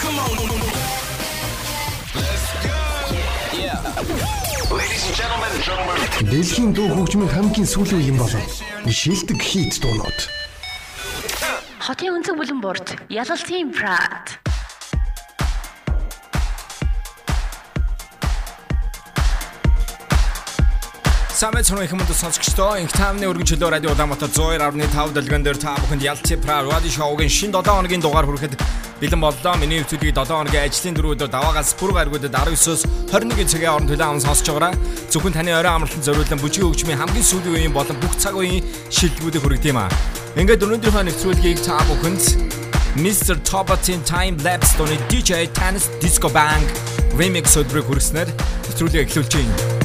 come on, come on. Дэлхийн дуу хөгжмийн хамгийн сүүлийн юм болов. Шилдэг хит дуунууд. Хотын өнцөг бүлэн борж ялалтын прад. Самэт сонь хүмүүс сонсогчдоо инх таамны өргөн чөлөө радио Улаанбаатар 102.5 дэлгэн дээр та бүхэнд ялцээ прад радио шоугийн шин 7 хоногийн дугаар хүрэхэд бэлэн боллоо. Миний нэвтрүүлгийг 7 хоногийн ажлын дөрвөдөр даваагаас бүр гаргуудад 19-оос 21 цагийн хооронд төлөө аван сонсож байгаараа зөвхөн таны орой амралтанд зориулсан бүжгийн хөгжмийн хамгийн сүүлийн үеийн болон бүх цаг үеийн шилдэгүүдийг хүргэх юм аа. Ингээд өнөөдрийнхөө нэвтрүүлгийг та бүхэнд Mr. Tobatin Time Lapse доны DJ Tanis Disco Bang remix өдрийг хүргэснээр нэвтрүүлгийг эхлүүлж байна.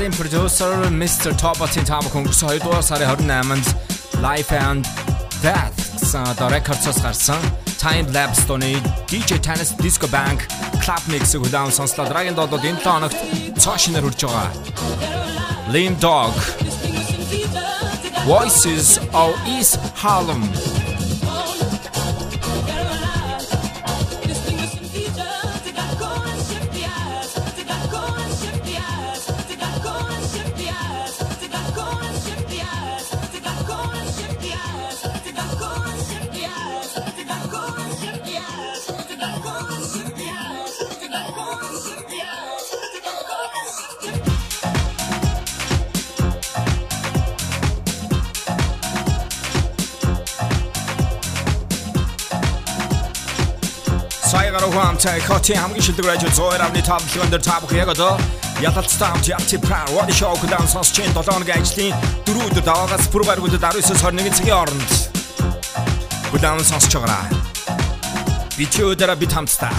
Sound producer Mr. Top-ийн таамаг хөнгөс 2 дугаар сарын 28-нд Life and Death сада рекордсоос гарсан Time Lapse тооны DJ Tennis Disco Bank Club Mix-ийг удаан сонслоо. Dragon Doll-д энэ 7 хоногт цоо шинээр хурж байгаа. Lame Dog Voices of East Harlem хамтаа Коти хамгийн шилдэг радио 102.5 дэлгэн дээр та бүхэн яг одоо ялалцтай хамт Яти Пра What Show гудан сонсч ин 7 хоногийн ажлын 4 өдөр даваагаас бүр гаргуудад 19-с 21 цагийн хооронд гудан сонсч байгаа. Би ч өдөр бит хамтдаа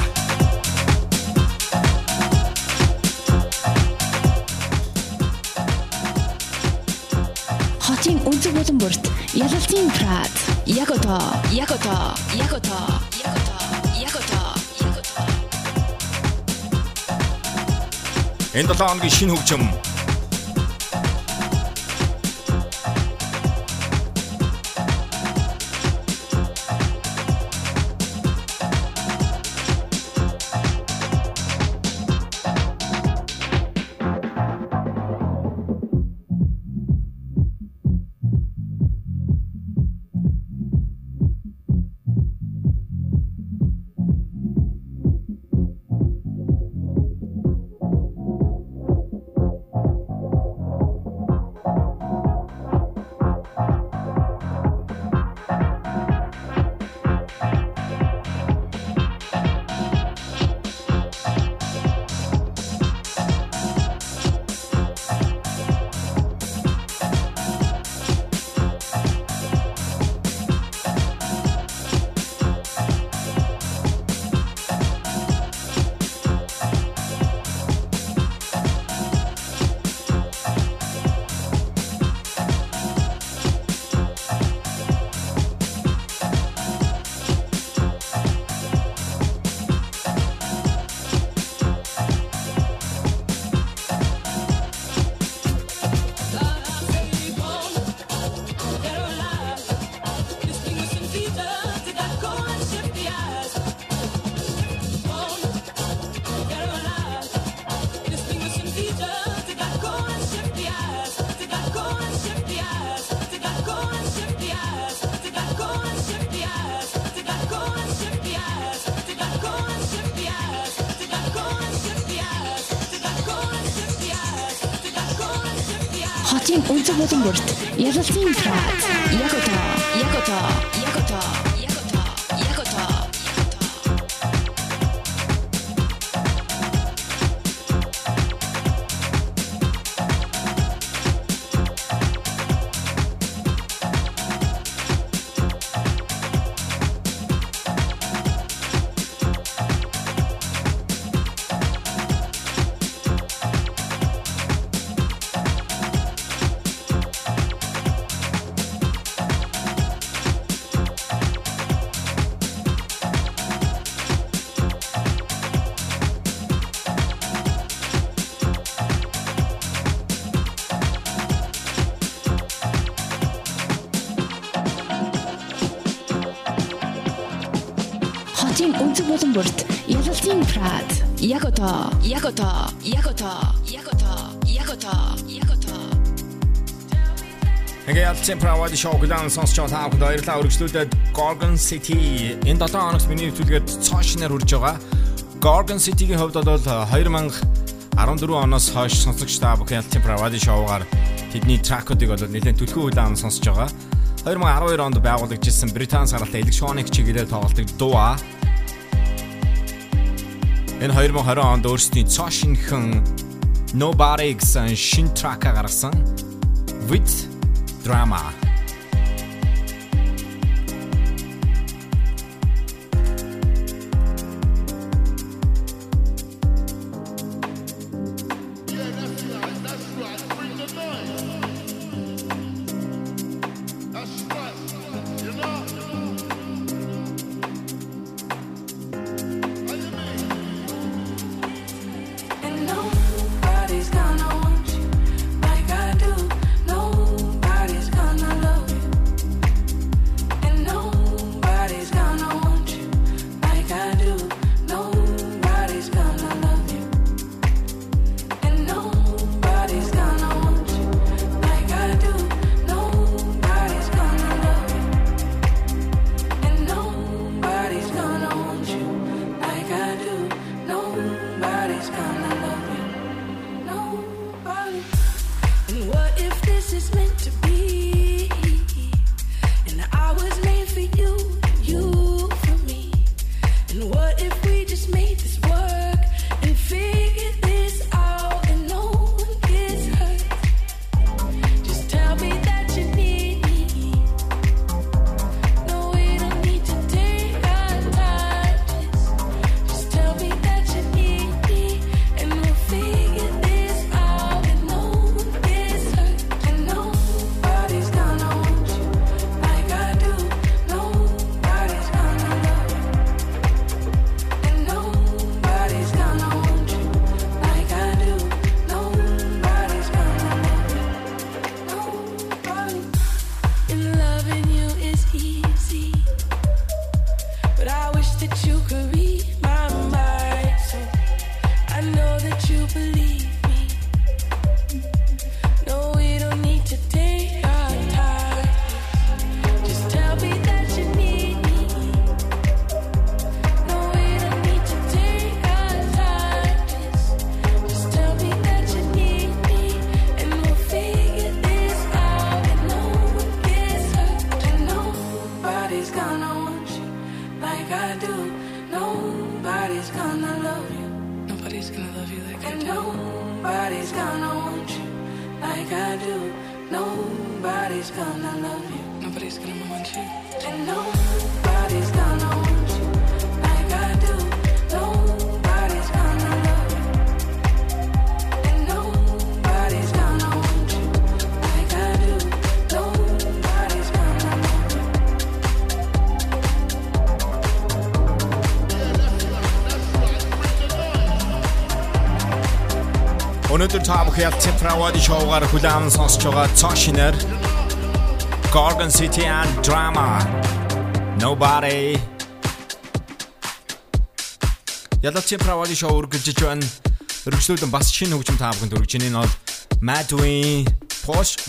Хотын өнцөг болон бүрт ялалтын одоо яг одоо яг одоо яг одоо Энэ 7 хоногийн шинэ хөгжим өнцөг болон бүрт ялалтын одоо яг одоо яг одоо яг одоо яг одоо яг одоо Ингээ ялцсан правад шоу гэлэн сонсч байгаа та бүхэнд баярлалаа өргөжлүүлээд Gorgon City энэ 7 хоногт миний нэвтрүүлгээд цаашнаар хүрж байгаа. Gorgon City-ийн хувьд бол 2014 оноос хойш сонсогч та бүхэн ялцсан правад шоугаар тэдний тракуудыг бол нэлээд түлхүү хүлээн сонсож байгаа. 2012 онд байгуулагдсан Британи саралтай электроник чиглэлээр тоглолтог Dua Энэ 2020 онд өөрсдийн цоо шинхэн Nobody гэсэн шин трак гаргасан. With drama Бүхэн Цифравад шоугаар хүлээн сонсож байгаа цоо шинээр Gorgon City and Drama Nobody Ялла Цифравад шоу үргэлжлэж байна. Өргөжлүүлэн бас шинэ хөгжим та бүхэнд өргөж ийн нь бол Madwin Posh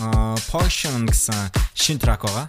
Potion гэсэн шинэ трак байгаа.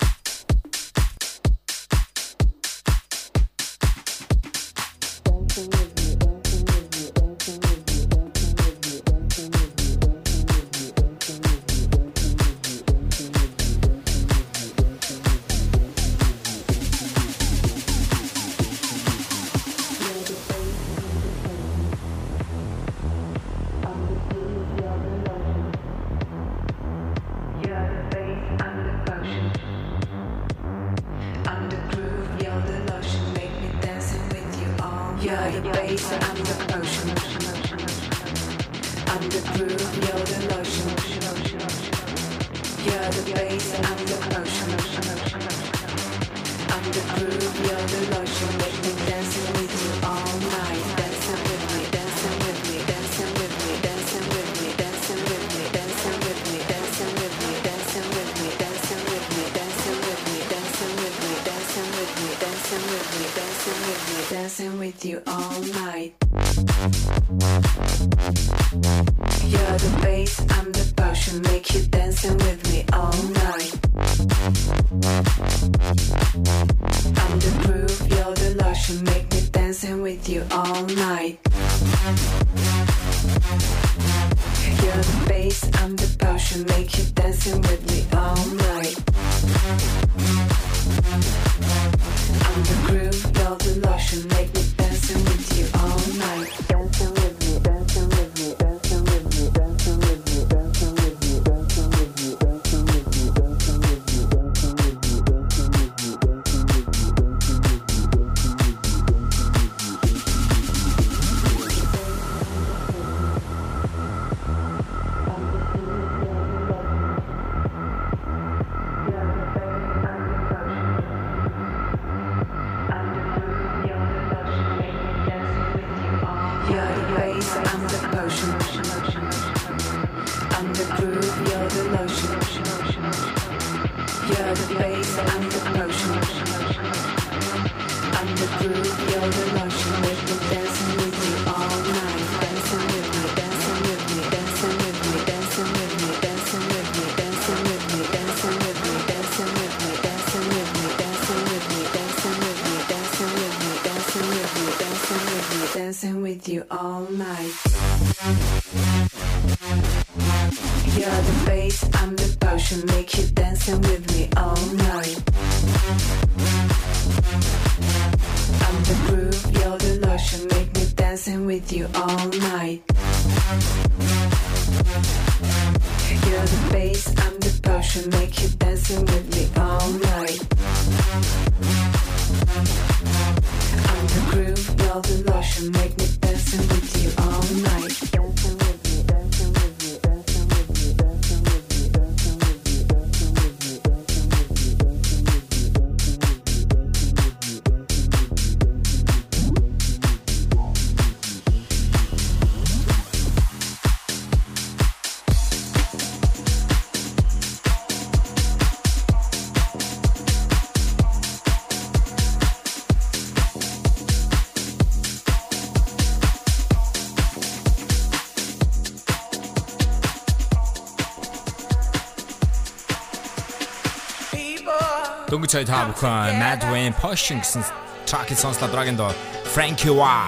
Та бүхэн. Mad Wayne Pushing гэсэн track-ийг сонслоо драгийн доо Frankie Wa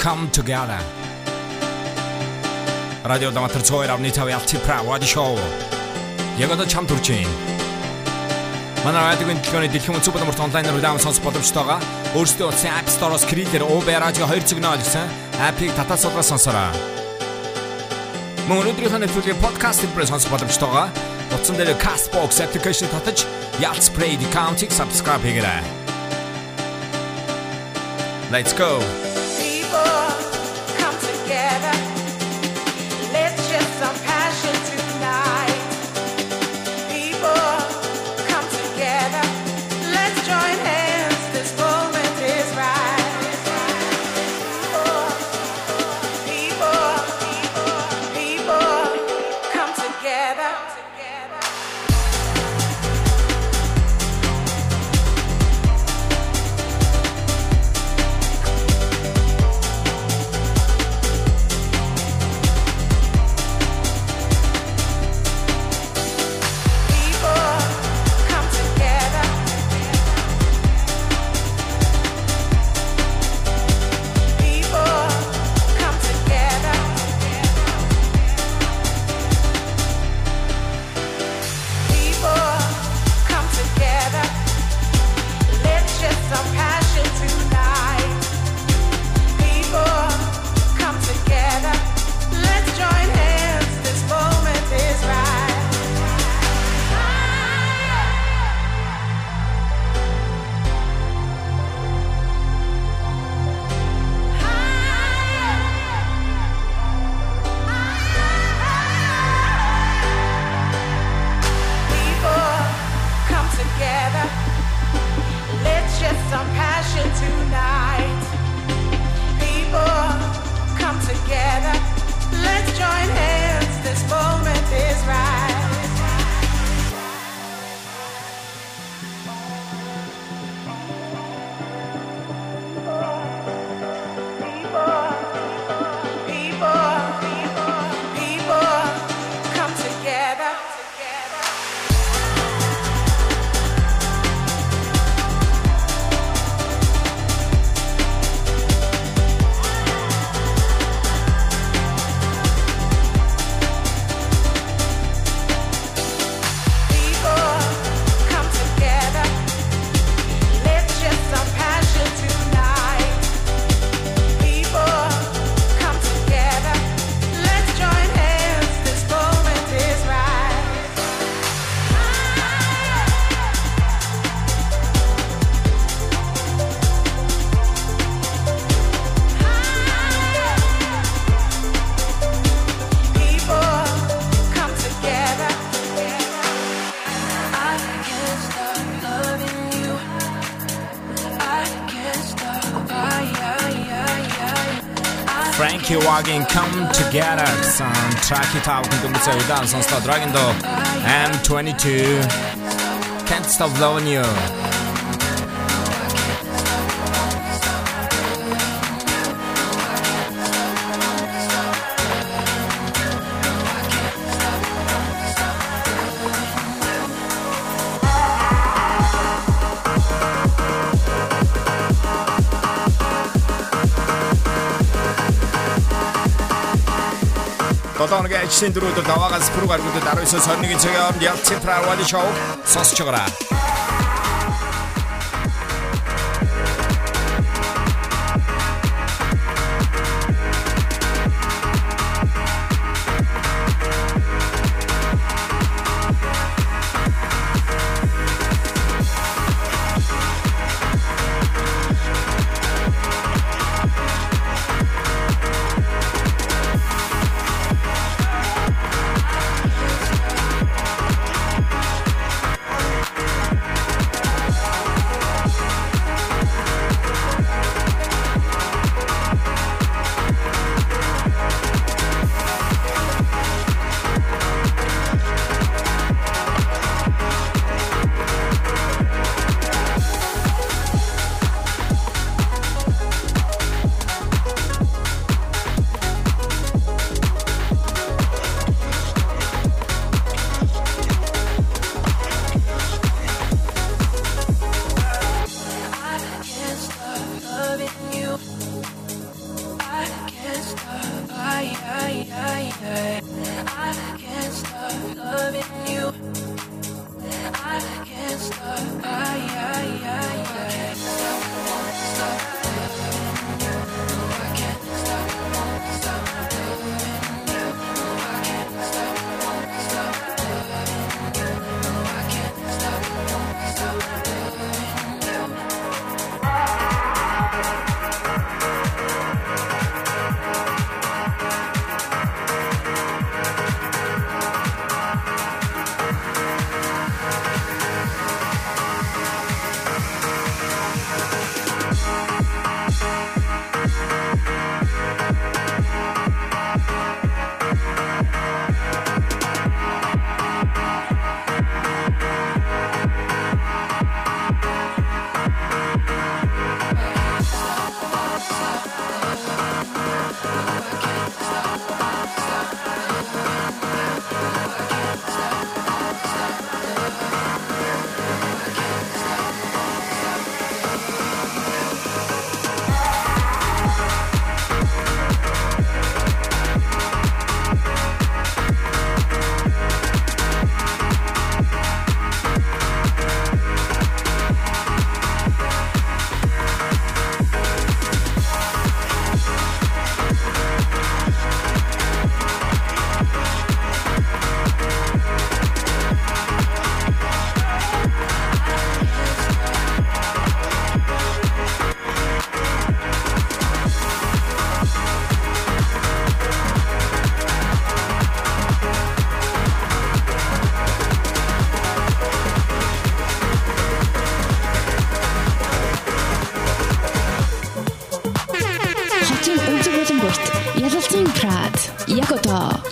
Come Together. Радио даматар цоор авны тав ялти правади шоу. Яг одоо чам турж байна. Манай радиогийн төлөвний дэлхийн үнцэн боломорт онлайнаар удаан сонсох боломжтойгоо өөрсдөө утсан App Store-оос Creator OB радио 2 цэгнэ олгсон апп-ийг татаа суулгаж сонсороо. Мөн өнөөдрийнхөө нэвтрүүлгийн подкаст хэлбэрээр сонсох боломжтойгоо утсан дээр Castbox application татаж Yacht Spray account-ийг subscribe хийгээрэй. Let's go. Wagging Come Together гэсэн track-ийг тавхан дүнсээ удаан сонслоо Dragon Dog. M22 Can't Stop Loving You хоногийн ажлын дөрөвдөр даваагаас пүрэв гаргуудад 19-с 21-ийн цагийн хооронд ялцсан Правали шоу сонсож байгаа.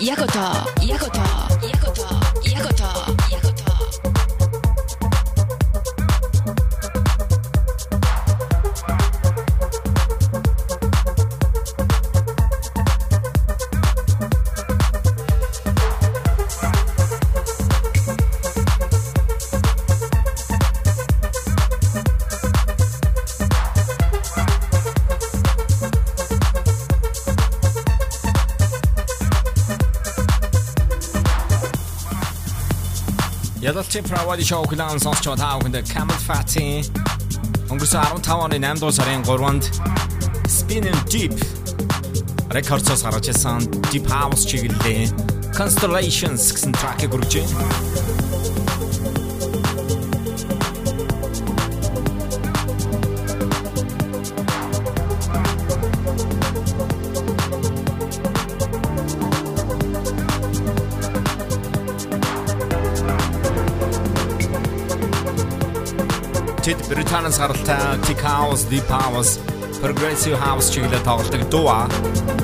Одоо яг одоо Ядалчийн Pravadi Show клан сонсч байгаа хүнд Camel Fat-ийн өнгөрсөн 15 оны 8 дугаар сарын 3-нд Spinning Deep рекордсоос гарч ирсэн Deep House чиглэлийн Constellations гэсэн тракийг хүргэж Тэд Британаас гаралтай Tech House, Deep House, Progressive House чиглэлээр тоглодог дуу.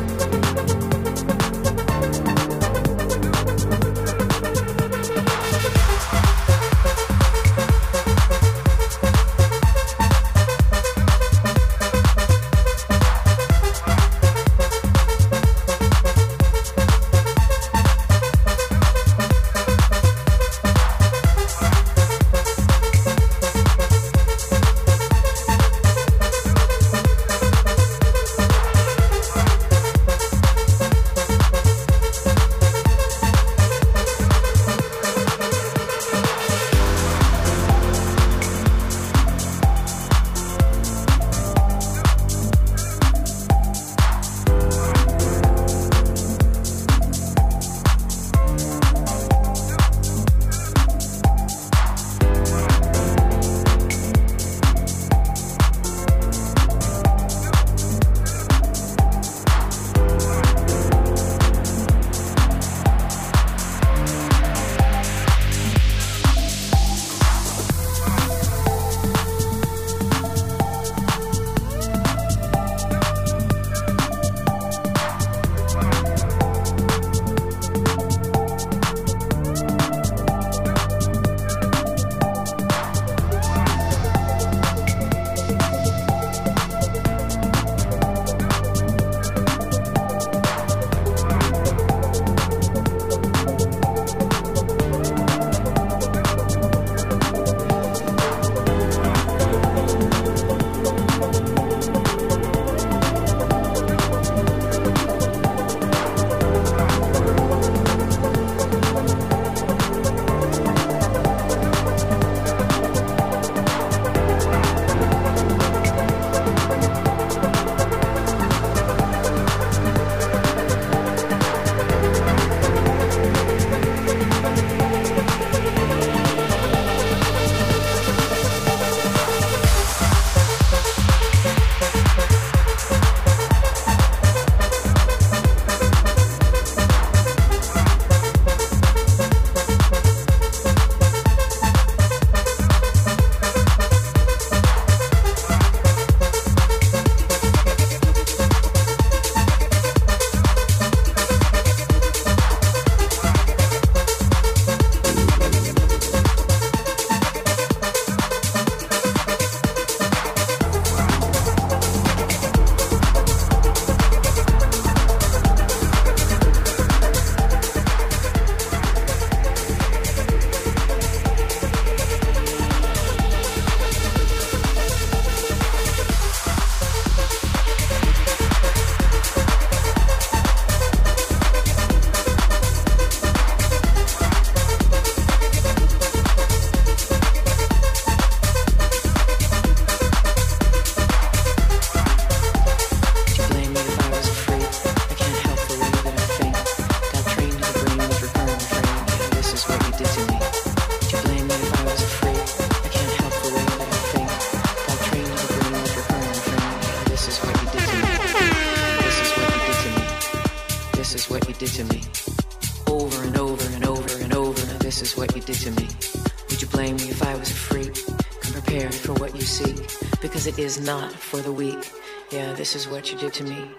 Is not for the weak. Yeah, this is what you did to me.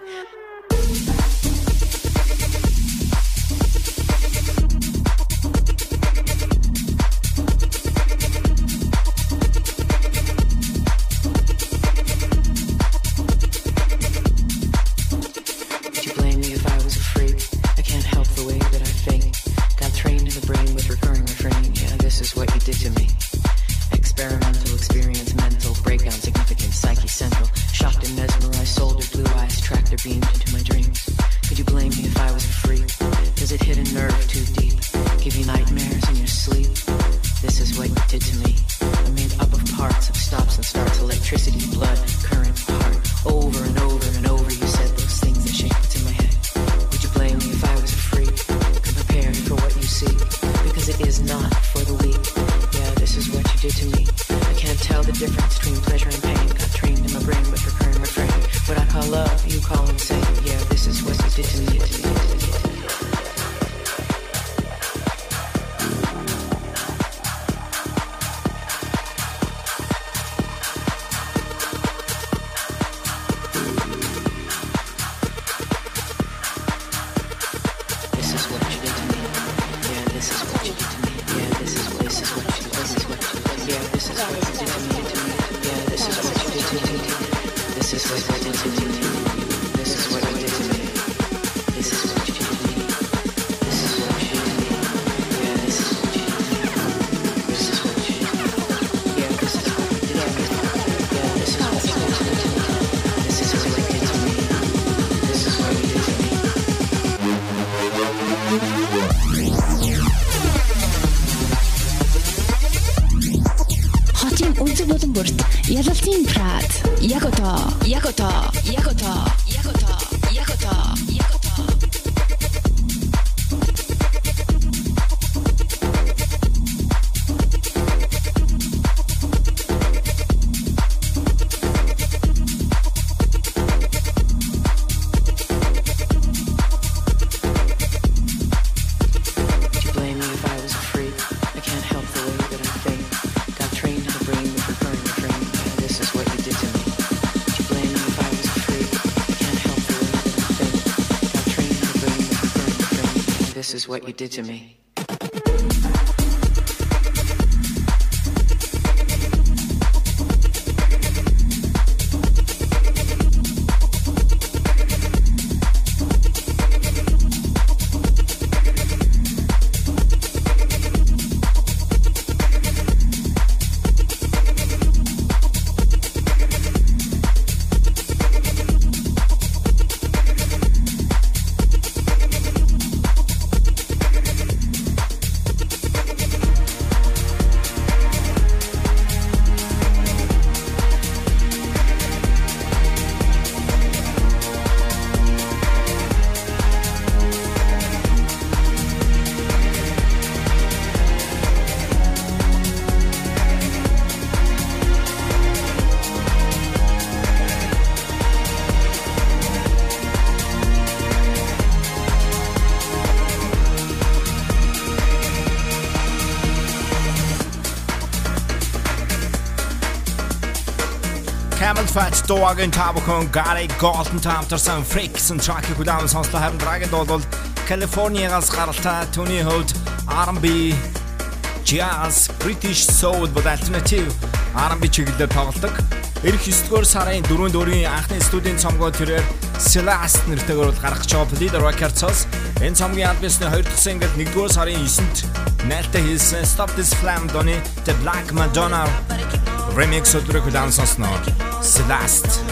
What you did to me. Дуугийн та бүхэн Gary Golden Tamtarсан Freaks-ын track-ийг хүлээн сонслоо харин дуу бол Калифорниагаас гаралтай түүний хувьд R&B, Jazz, British Soul бол alternative R&B чиглэлээр тоглодог. Ирэх 9-р сарын 4-нд өөрийн анхны студийн цомгоо тэрээр Celeste нэртэйгээр бол гаргаж байгаа Bleeder Records-оос энэ цомгийн альбомсны 2 дахь single 1-р сарын 9-нд нээлттэй хийсэн Stop This Flame доны The Black Madonna remix өдрийг хүлээн сонсноо. Celeste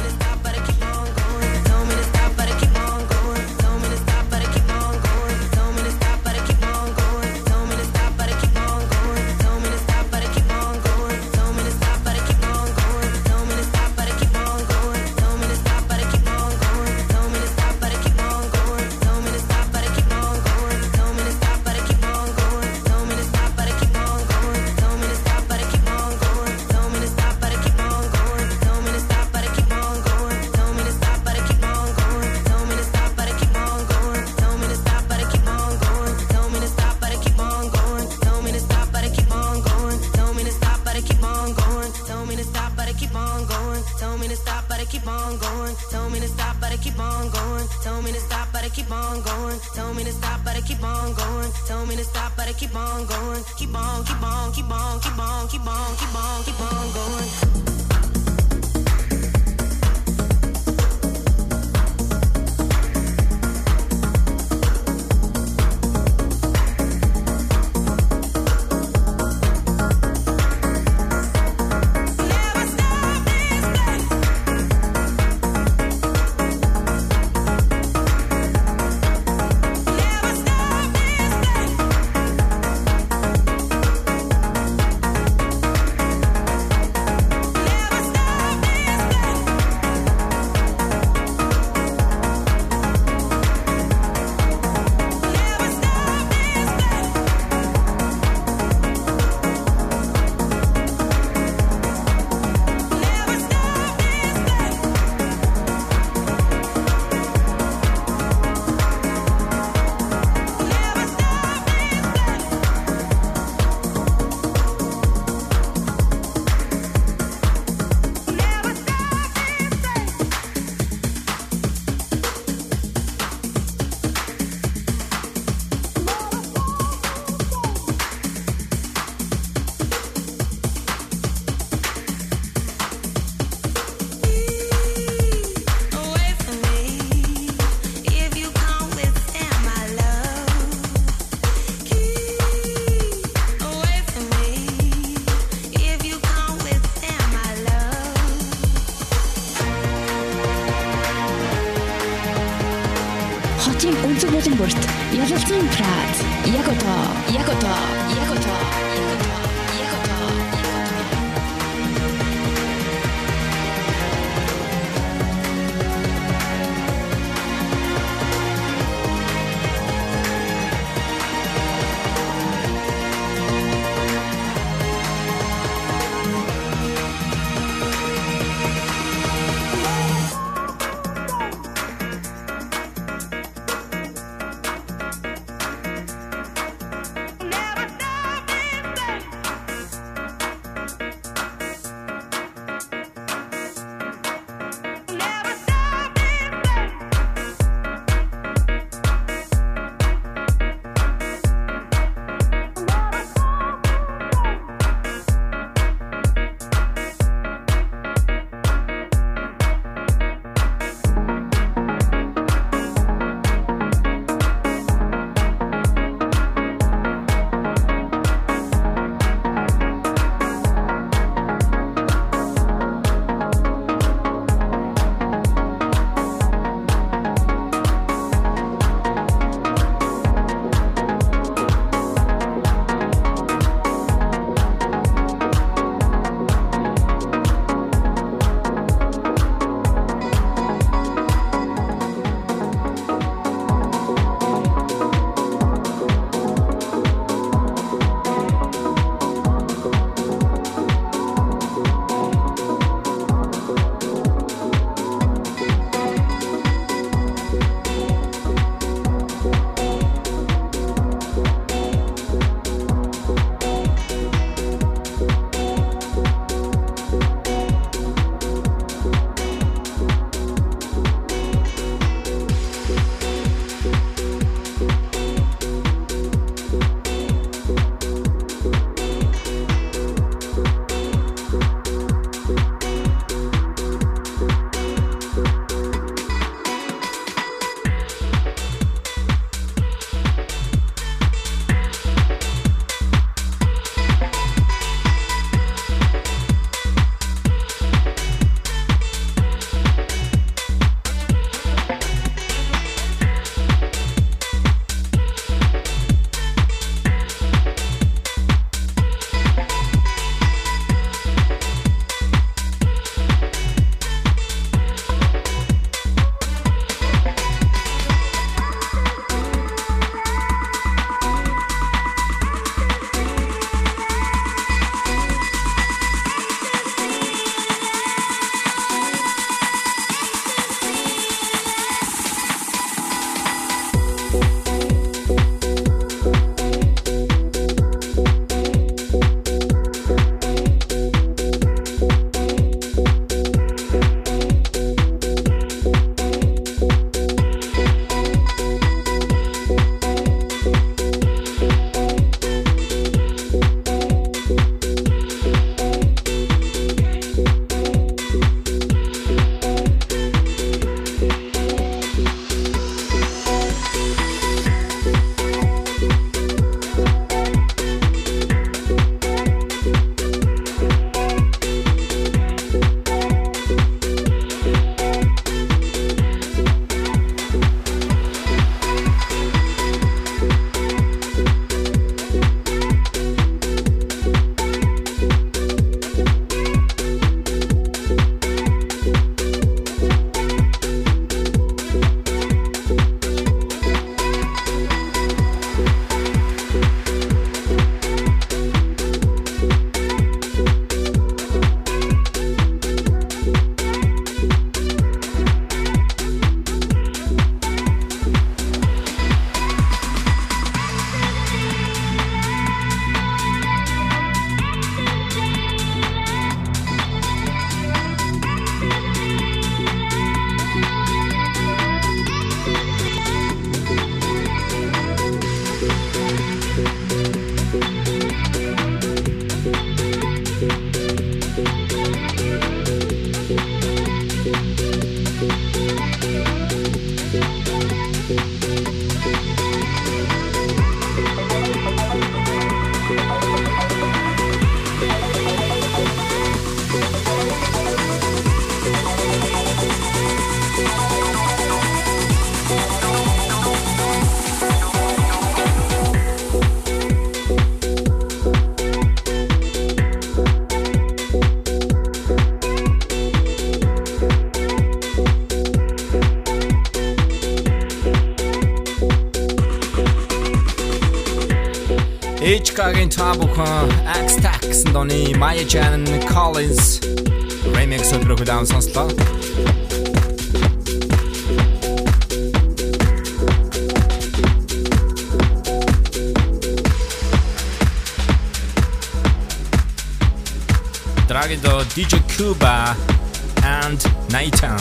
X-Tax, Donny, Maya Collins. Remix of gruby Down Slot Dragged DJ Cuba and Nathan.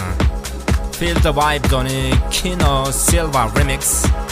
Feel the Vibe Donny. Kino Silva Remix.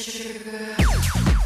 Sugar.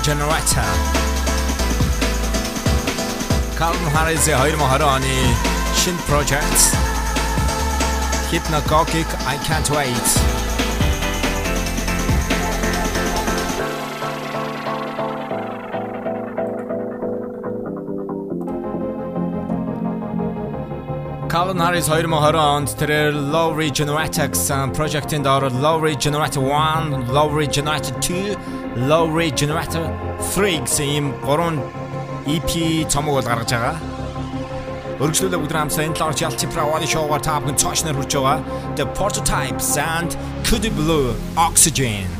Generator. Calvin Harris 2020 оны шинэ project Hypnagogic I Can't Wait. Calvin Harris 2020 онд тэрээр Lowry Generator гэсэн project-ийн доор Lowry Generator 1, Lowry Generator 2, Lowry Generator 3 гэсэн ийм гурван EP цомог бол гаргаж байгаа. Өргөжлөлөө бүгд хамтдаа энэ талаар ялци правали шоугаар та бүхэн цаашнаар хүрч байгаа. The Prototypes and Could Blue Oxygen.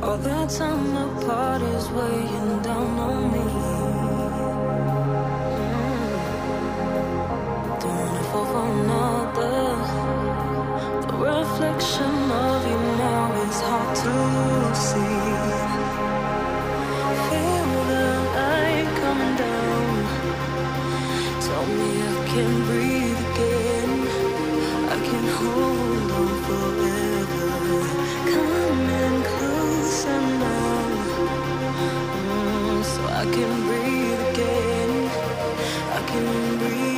All that time apart is weighing down on I can breathe again. I can hold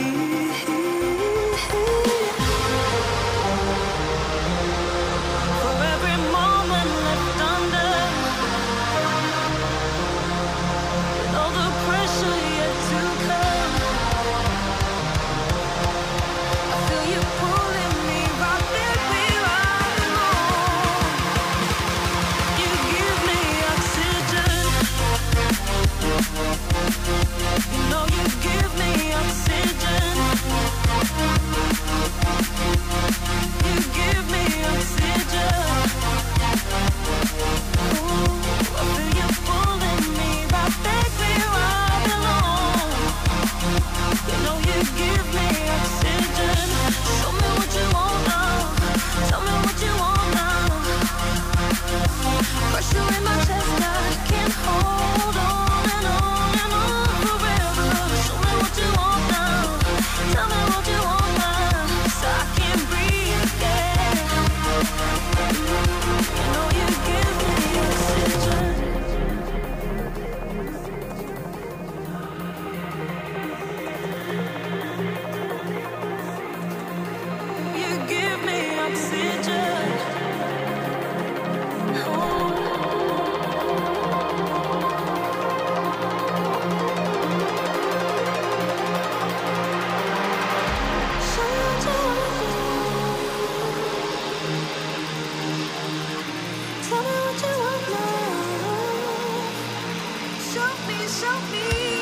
show me, show me.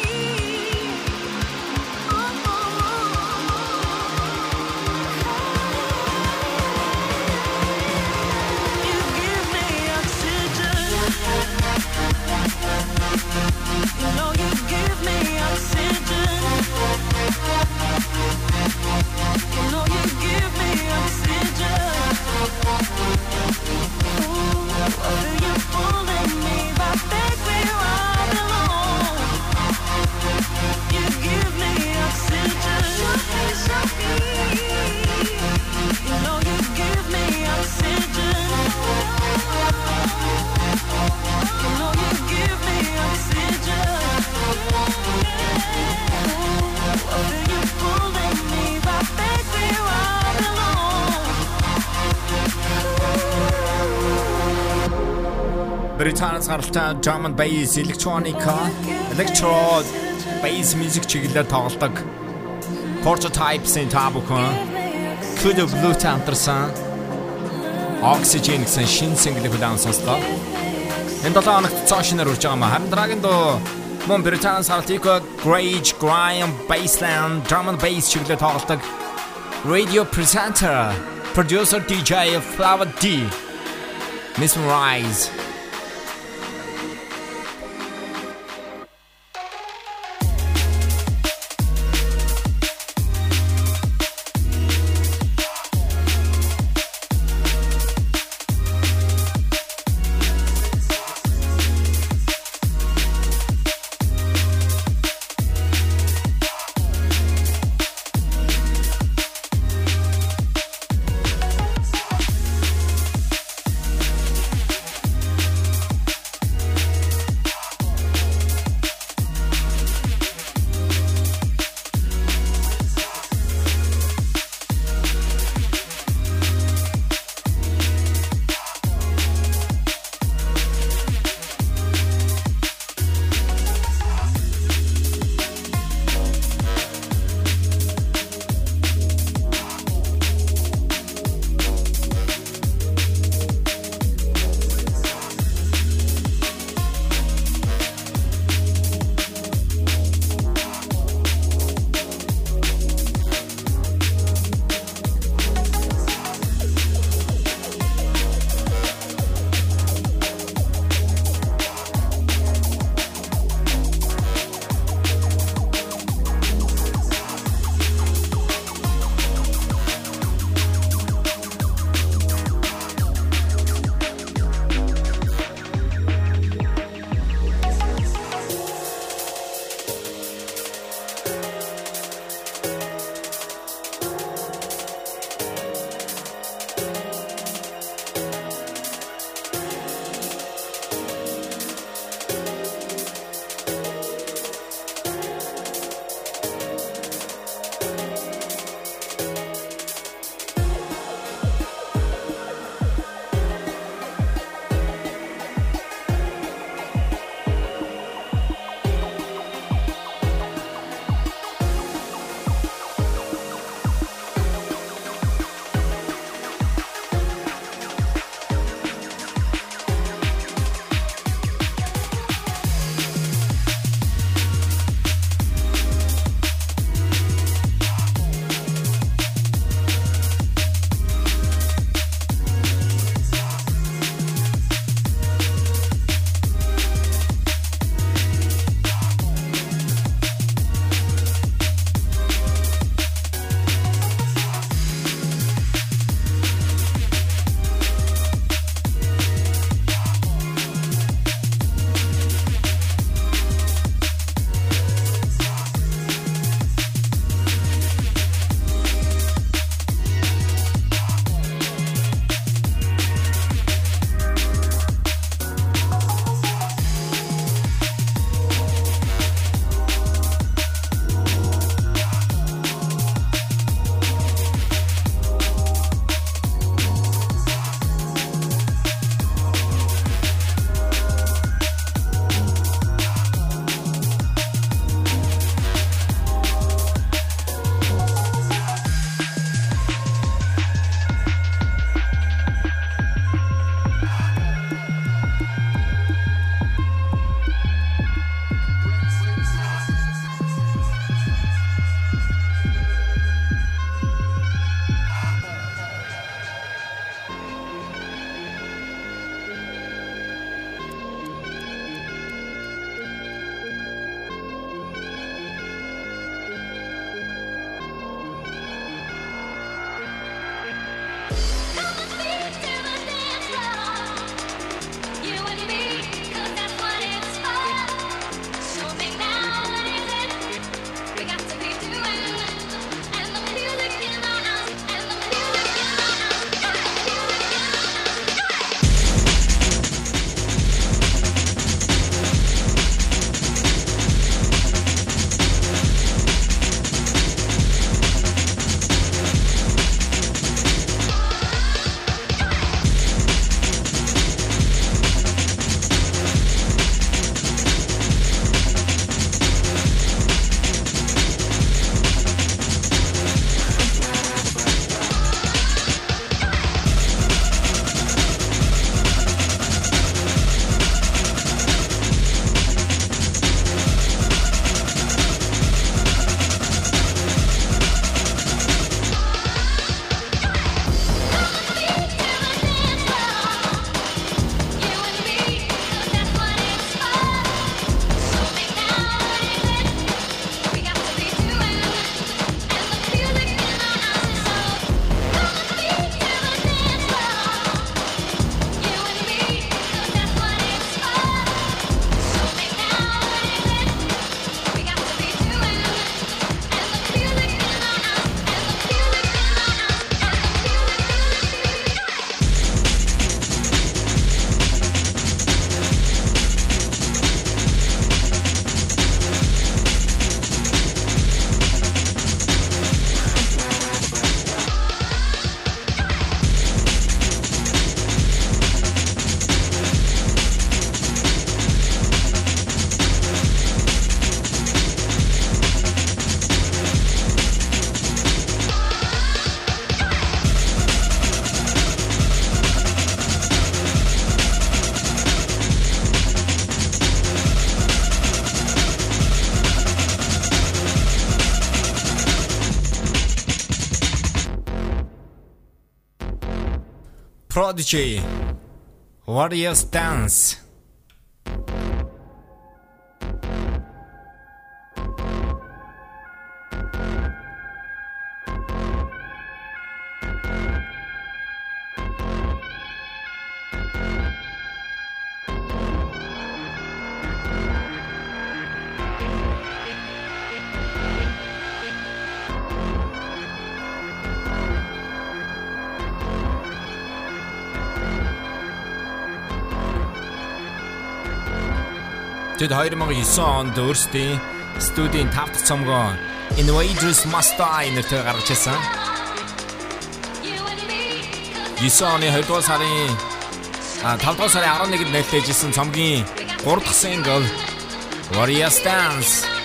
Гаралтай drum and bass, electronica, electro bass music чиглэлээр тоглодог Prototypes-ийн та бүхэн Clue Blue хамтарсан Oxygen гэсэн шинэ single-ийг удаан сонслоо. Энэ 7 хоногт цоо шинээр үрж байгаа маа. Харин дараагийн доо мөн Британаас гаралтыг Grage, Grime, Bassland, drum and bass чиглэлээр тоглодог Radio presenter, producer DJ Flower D. Mesmerize Prodigy Warriors Dance Тэд 2009 онд өөрсдийн студийн 5 дахь цомгоо Invaders Must Die нэртэй гаргаж ирсэн. 9 оны 2 дугаар сарын а 5 дугаар сарын 11-нд нээлттэйжсэн цомгийн 3 дахь single Warriors Dance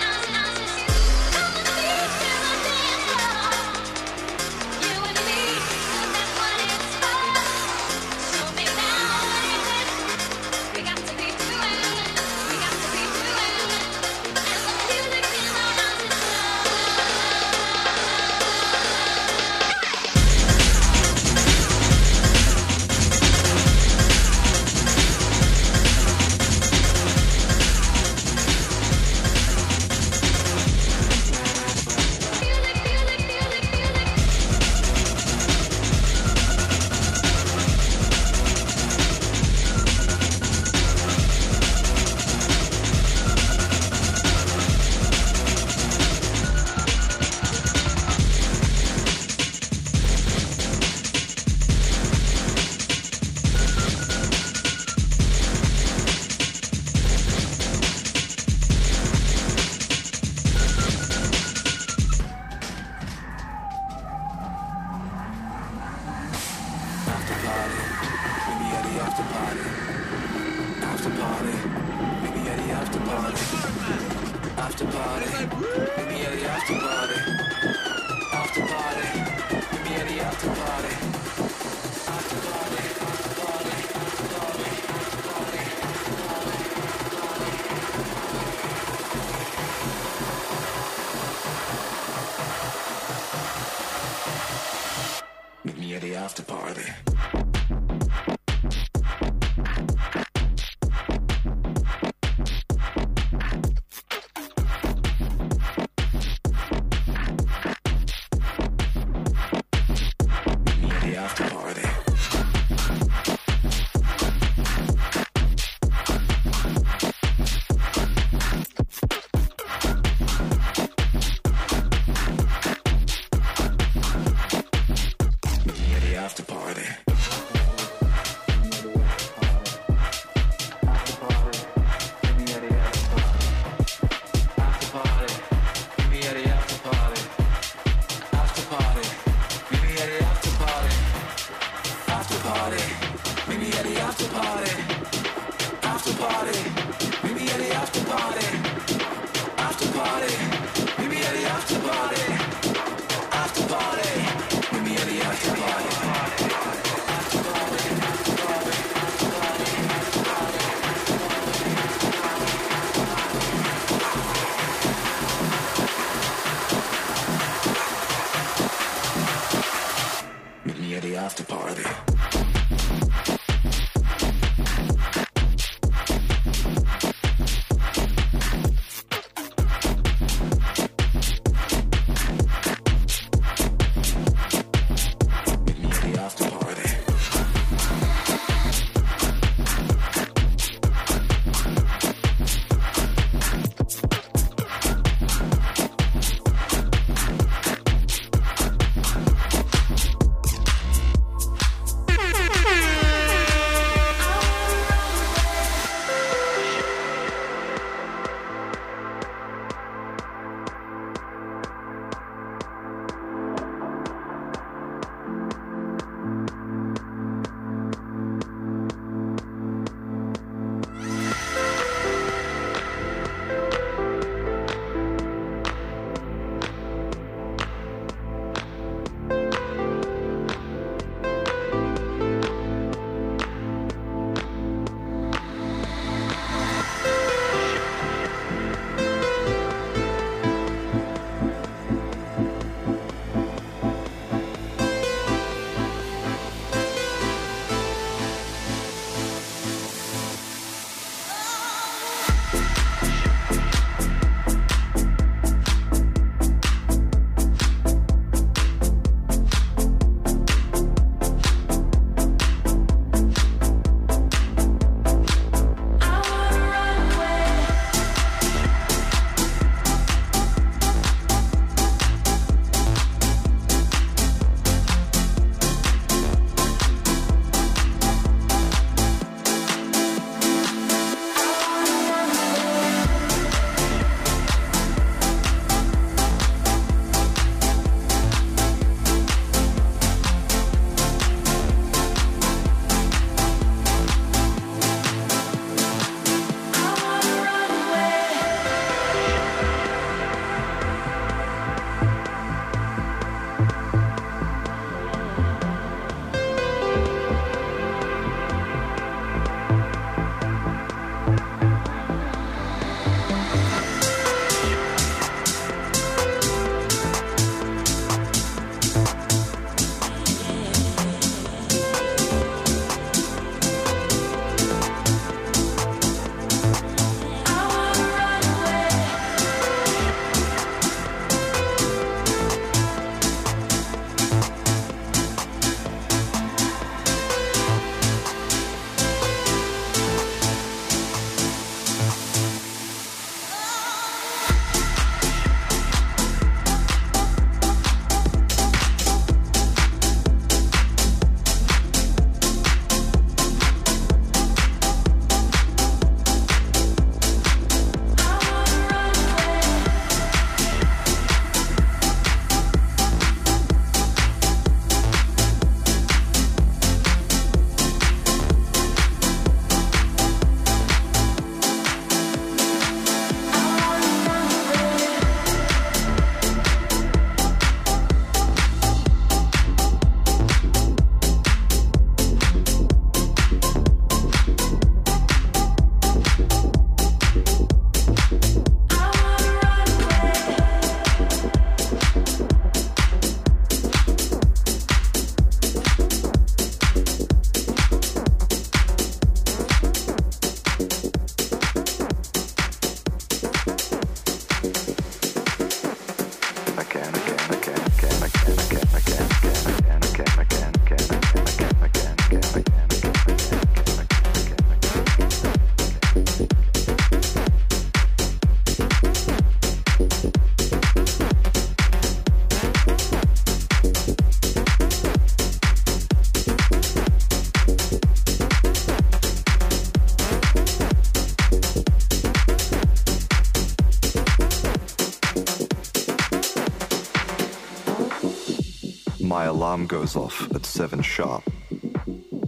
alarm goes off at 7 sharp.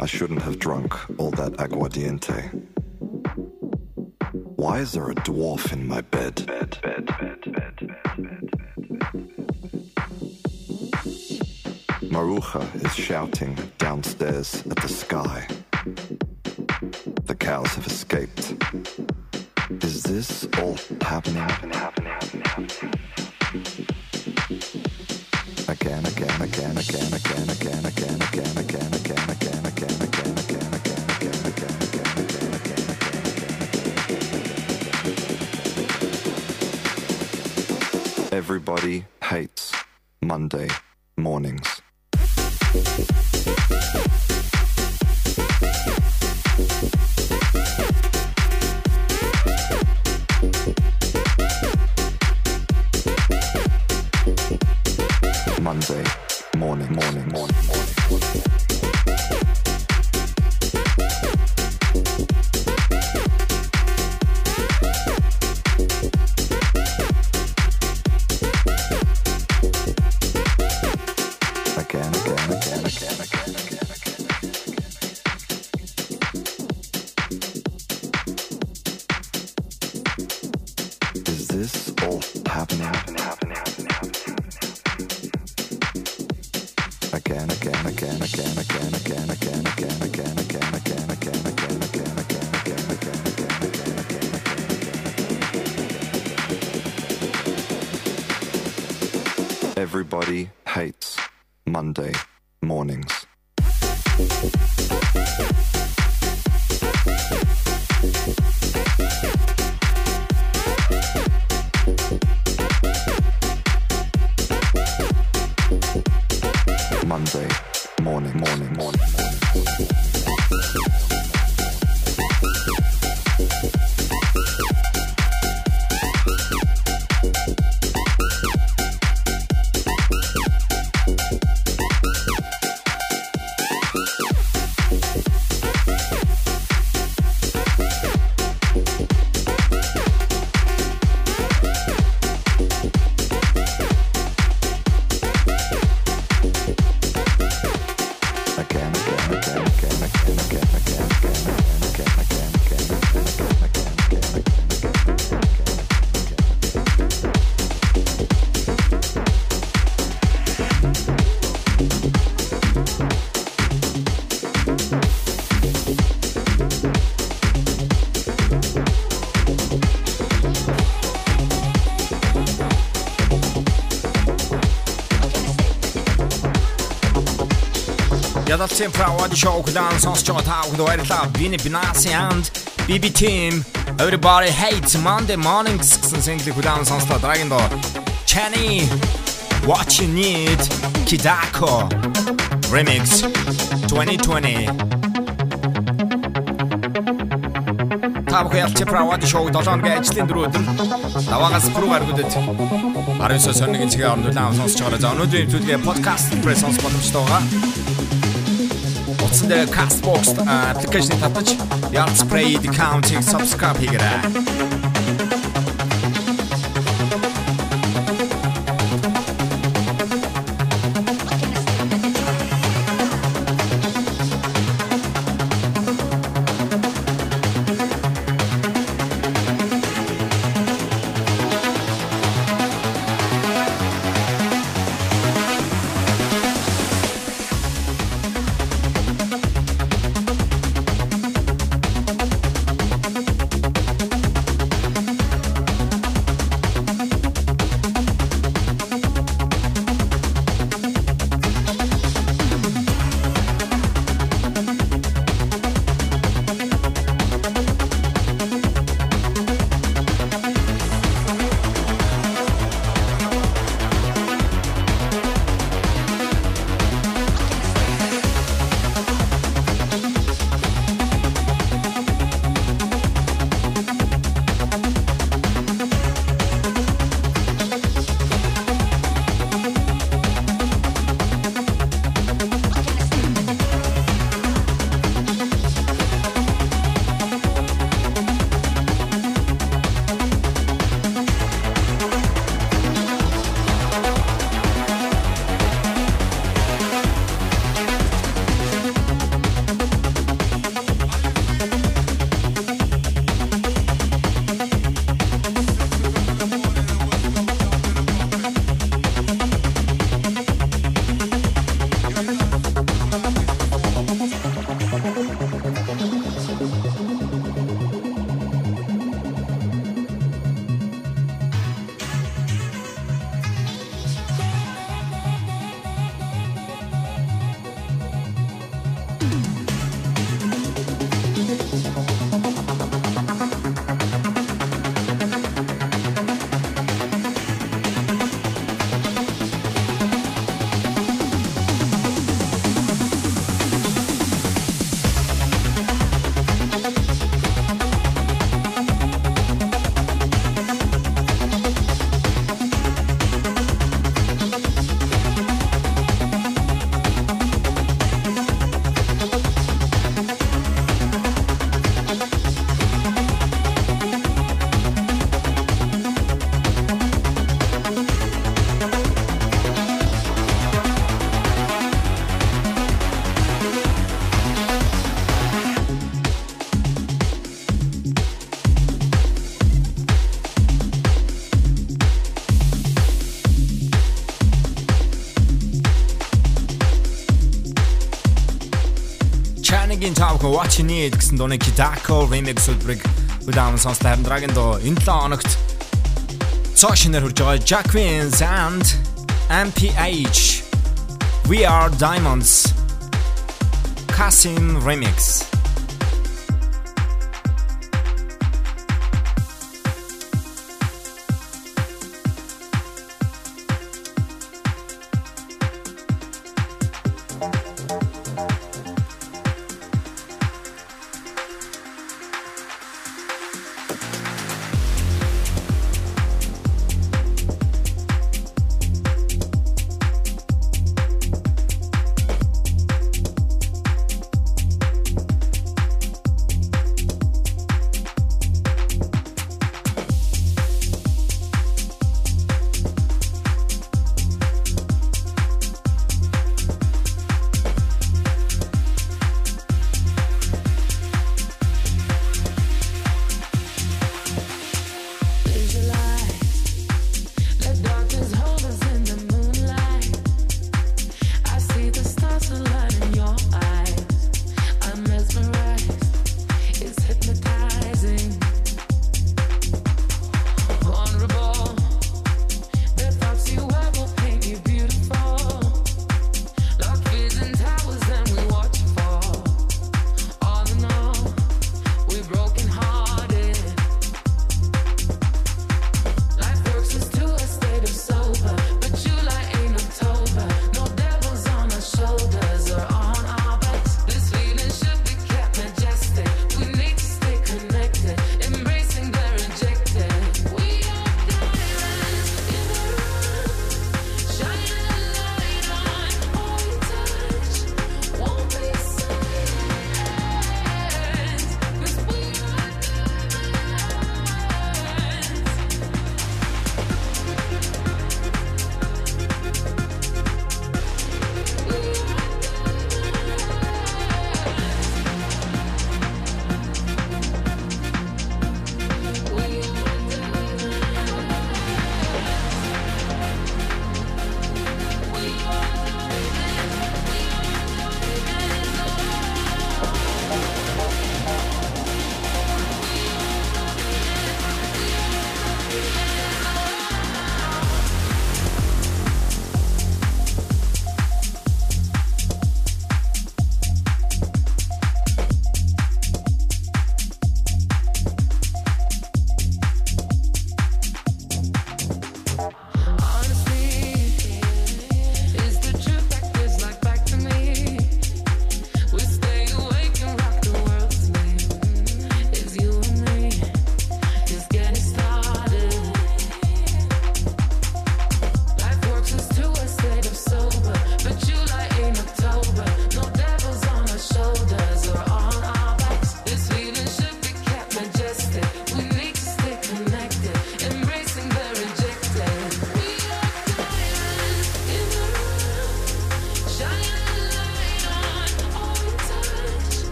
I shouldn't have drunk all that aguardiente. Why is there a dwarf in my bed? bed, bed, bed, Maruja is shouting downstairs at the sky. Everybody hates Monday mornings. Ядалцын Правад шоу клан сонсч байгаа та бүхэнд баярлалаа. Бини Binasi and BB Team Everybody hates Monday mornings гэсэн single хүлээн сонслоо. Дараагийн доо Chani What you need Kidako Remix 2020 Та бүхэн ялч Правад шоу 7 хоногийн ажлын дөрөв өдөр даваагаас пүрэв гаргуудад 19 сарны цагийн орнд улаан сонсож байгаа. За өнөөдрийн төлөвлөгөө подкаст пресс сонс боломжтой байгаа утсанд Castbox uh, application татаж Yards Play the Counting subscribe хийгээрэй. What You Need гэсэн дууны Kidako remix үлбэрэг удаан сонсдог харин Dragon доо энэ 7 хоногт цаашнаар хурж байгаа Jack Queens and MPH We Are Diamonds. Kasim remix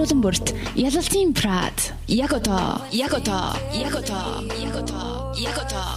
болон бүрт ялалтын прад. Яг одоо яг одоо яг одоо яг одоо яг одоо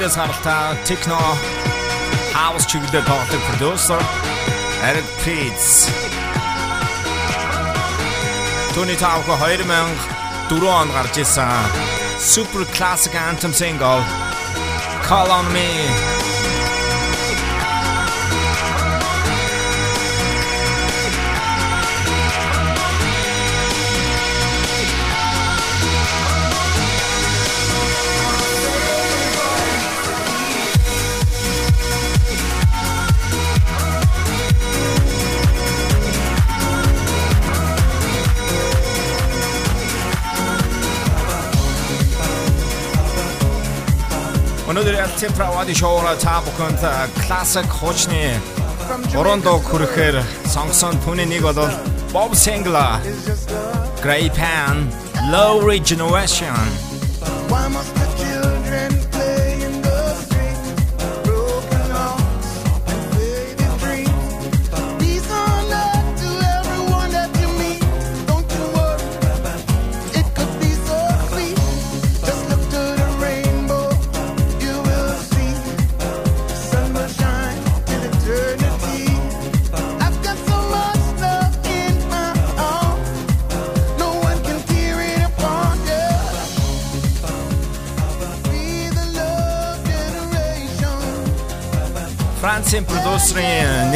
Шведээс гаралтай techno house чиглэлээр тоглох producer Eric Prydz. Tony Tawko 2004 онд гарч ирсэн super classic anthem single Call on me Өнөөдөр LT Pravadi шоура та бүхэнд классик хуучны уран дуу хүрэхээр сонгосон түүний нэг бол Bob Singler Grey Pan Low Regeneration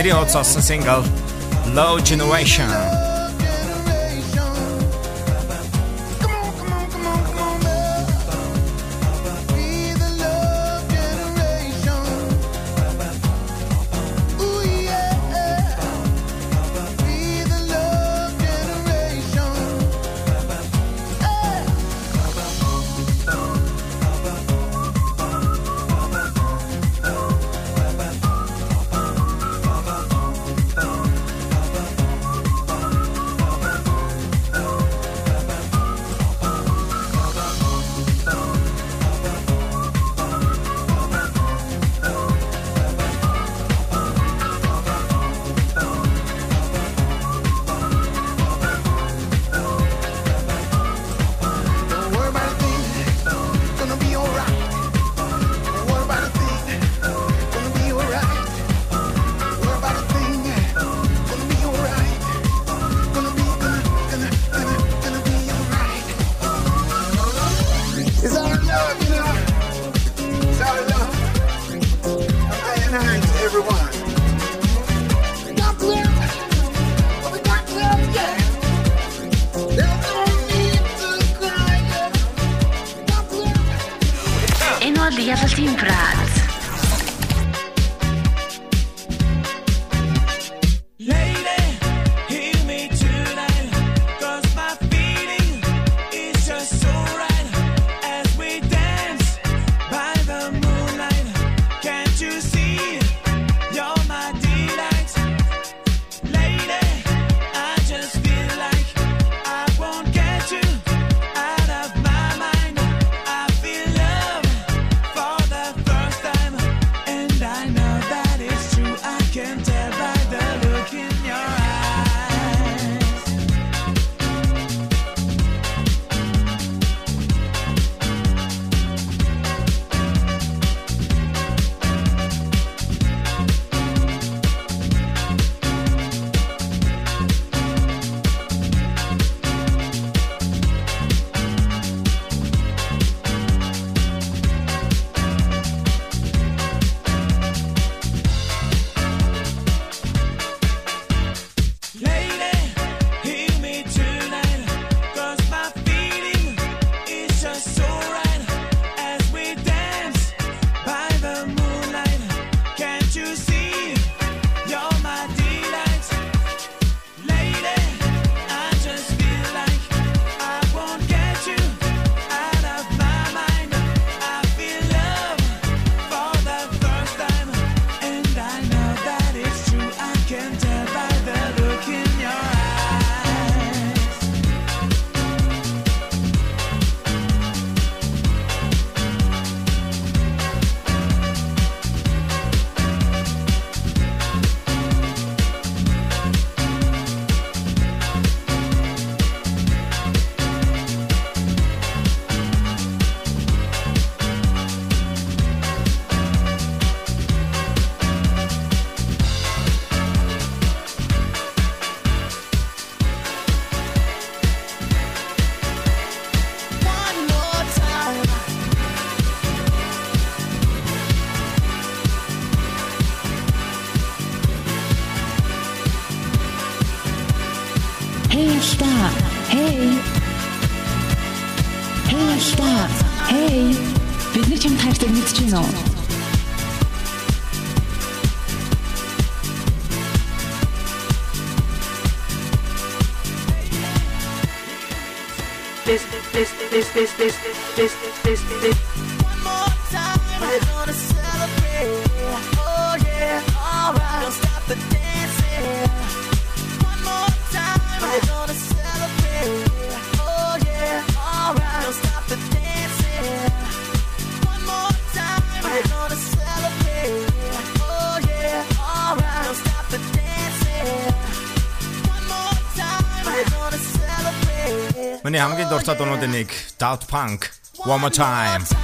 City Otsas single Low Generation. ja sempre Бидний чамд хайртай мэдэж байна уу? This, this, this, this, this, this, this, this. Миний хамгийн дуртай дуунуудын нэг Daft Punk One More Time.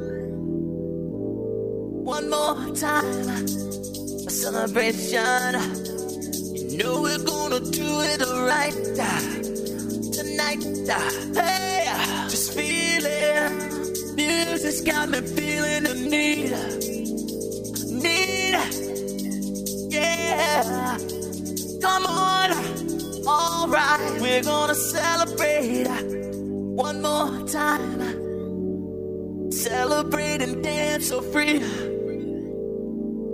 One more time. A celebration. You know we're gonna do it right uh, tonight. Uh, hey, uh, just feeling. Music's got me feeling the need. Need. Yeah. Come on. Alright, we're gonna celebrate one more time. Celebrate and dance so free.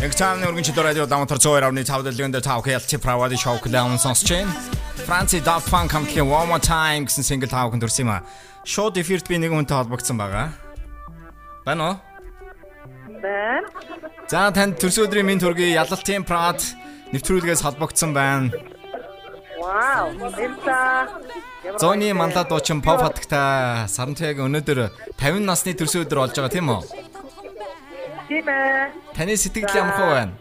Яг цааны өргөнчил радио дамтар 102.5 дэлгэнд та бүхэн ялч правади шоу клаун сонсч байна. Франци Daft Punk хамтлагийн One More Time гэсэн single та бүхэн төрсөн юм а. Шууд эфирт би нэг хүнтэй холбогдсон байгаа. Байна уу? байна. За танд төрсөн өдрийн минь төргий ялалтын Prad нэвтрүүлгээс холбогдсон байна. Вау, эмта. Зооны мандат дуучин Pop хатагта Сарантайг өнөөдөр 50 насны төрсөн өдөр болж байгаа тийм үү? Тийм ээ. Таны сэтгэл ямар хөө байна?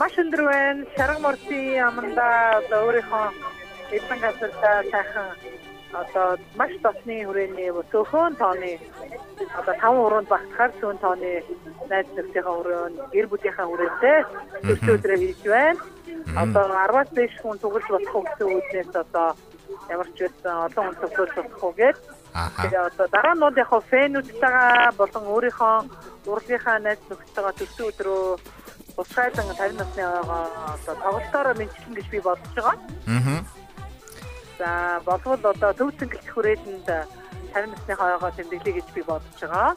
Маш өндөр байна. Шарга морсын аманда өөрийнхөө эдэн газартаа сайхан одоо маш тосны хүрээний цөөхөн тооны одоо 5 уруунд багтахаар зүүн тооны найз нөхдөйхөө хүрээнд гэр бүлийнхээ хүрээндээ төрсөн өдрөө хийж байна. Одоо 10-аас дээш хүн тоглож болох гэсэн үднээс одоо ямар ч байсан олон хүн тоглож болох уу гэж. Тэгээ одоо дараа нь яг фэнүүдтэйгээ болон өөрийнхөө урлагийнхаа найз нөхдөйгөө төрсөн өдрөө Бусгайлан 50 насны байгаа одоо тоглолтоор мэдчихэн гэж би бодож байгаа. Аа. За болвол одоо төв цэнгэлт хүрээлэнд 50 насны хойгоо тэмдэглэе гэж би бодож байгаа. Аа.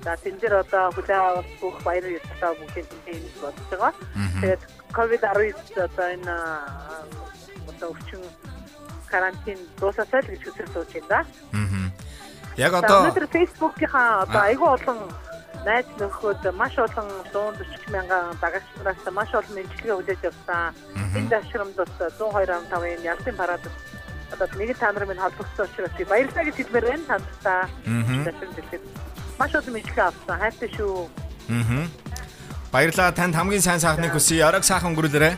За тэн дээр одоо хүлээн авах бүх баяр ёслолтой бүгд тэмдэглэж бодож байгаа. Тэгээд ковид-19 одоо энэ одоо өвчин карантин дуусасаа л гэж хүсэж сууж байна. Яг одоо өнөөдөр фэйсбүүкийнхаа одоо айгүй олон найз нөхөд маш олон 140 мянган дагагчнараас маш олон мэдлэгээ хүлээж авсан. Энэ дашрамд бас 102.5-ын ялсын парад одоо нэгэн та нарын минь холбогдсон учраас би баярлалаа гэж хэлмээр байна хэлэхэд маш олон мэдлэгээ авсан. Хайртай шүү. Аа. Баярлалаа танд хамгийн сайн сайхныг хүсье. Орог сайхан өнгөрүүлээрэй.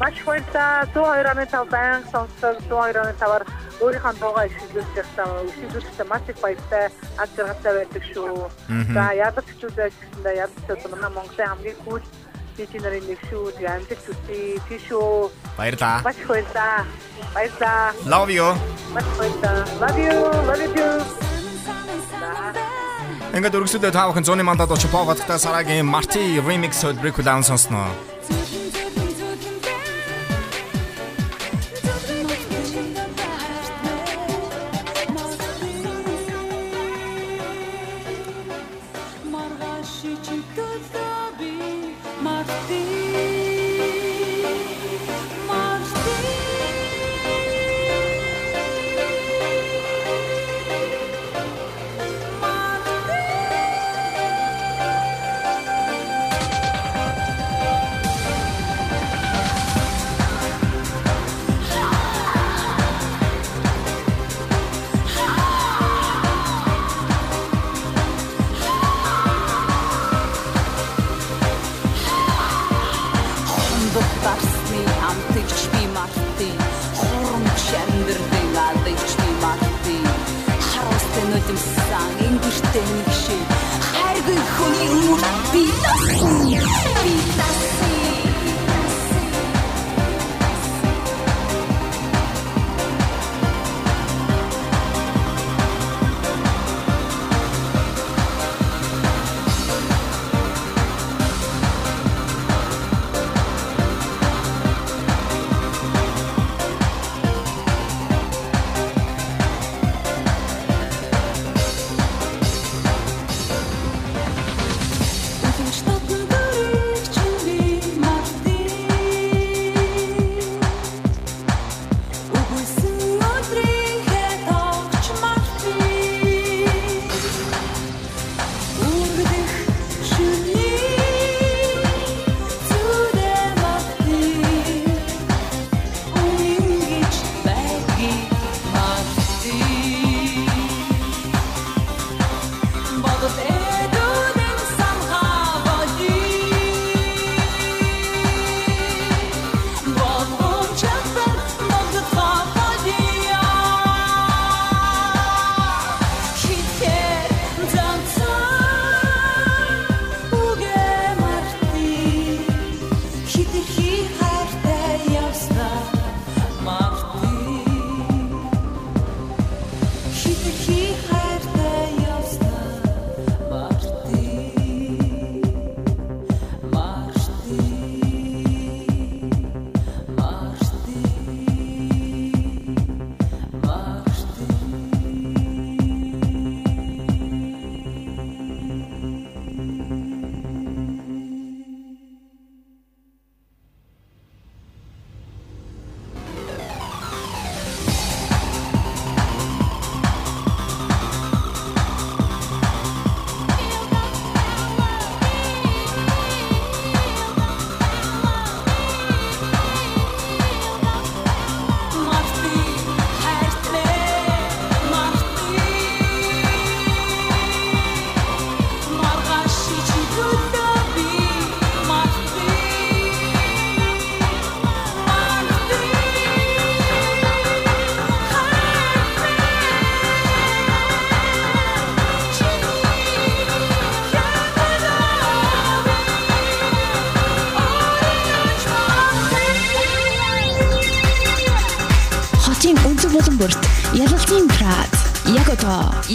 Маш баярлалаа. 102.5 баян сонсдог 102.5-аар өөрийнхөө дуугаа ишгэлүүлж явсан. Ишгэлүүлэхдээ маш их баяртай. Ад жаргалтай байдаг шүү. За ялагчдаас гэсэндээ ялагчуд манай Монголын хамгийн хүл DJ нарын нэг шүү. Тэгээ амжилт хүсье. Тийш үү. Баярлалаа. Маш баярлалаа. Баярлалаа. Love you. Маш баярлалаа. Love you. Love you. Ингээд өргөсөлөө та бүхэн 100-ны мандат очиж баттай сарагийн Marty remix хөтөлбөрийг хүлээн сонсноо.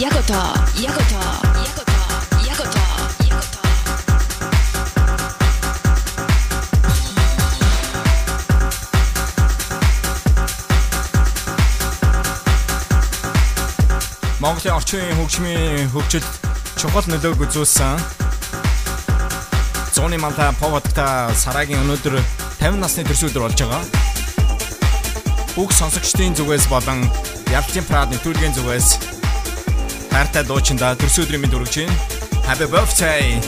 Ягото, ягото, ягото, ягото. Монголын орчин үеийн хөгжмийн хөгжил чухал нөлөөг үзүүлсэн. Зоны манта поводта сарагийн өнөөдөр 50 насны төрсөлдөр болж байгаа. Бүх сонсогчдын зүгээс болон Ялтын Прад нэвтрүүлгийн зүгээс хайртай дуучинда төрсөн өдрийн мэнд хүргэж байна. Happy birthday.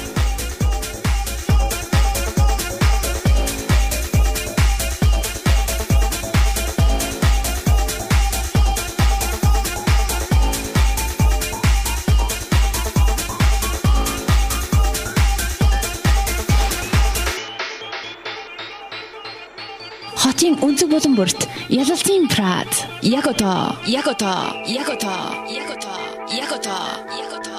Хотын өнцөг болон бүрт ялалтын Прад. Яг одоо, яг одоо, яг одоо, яг одоо, яг одоо, яг одоо. Feel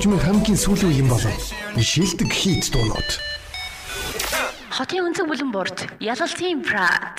хөгжмийн хамгийн сүүлийн юм болов. Шилдэг хийт дуунууд. Хотын өнцөг бүлэн борт ялалтын пра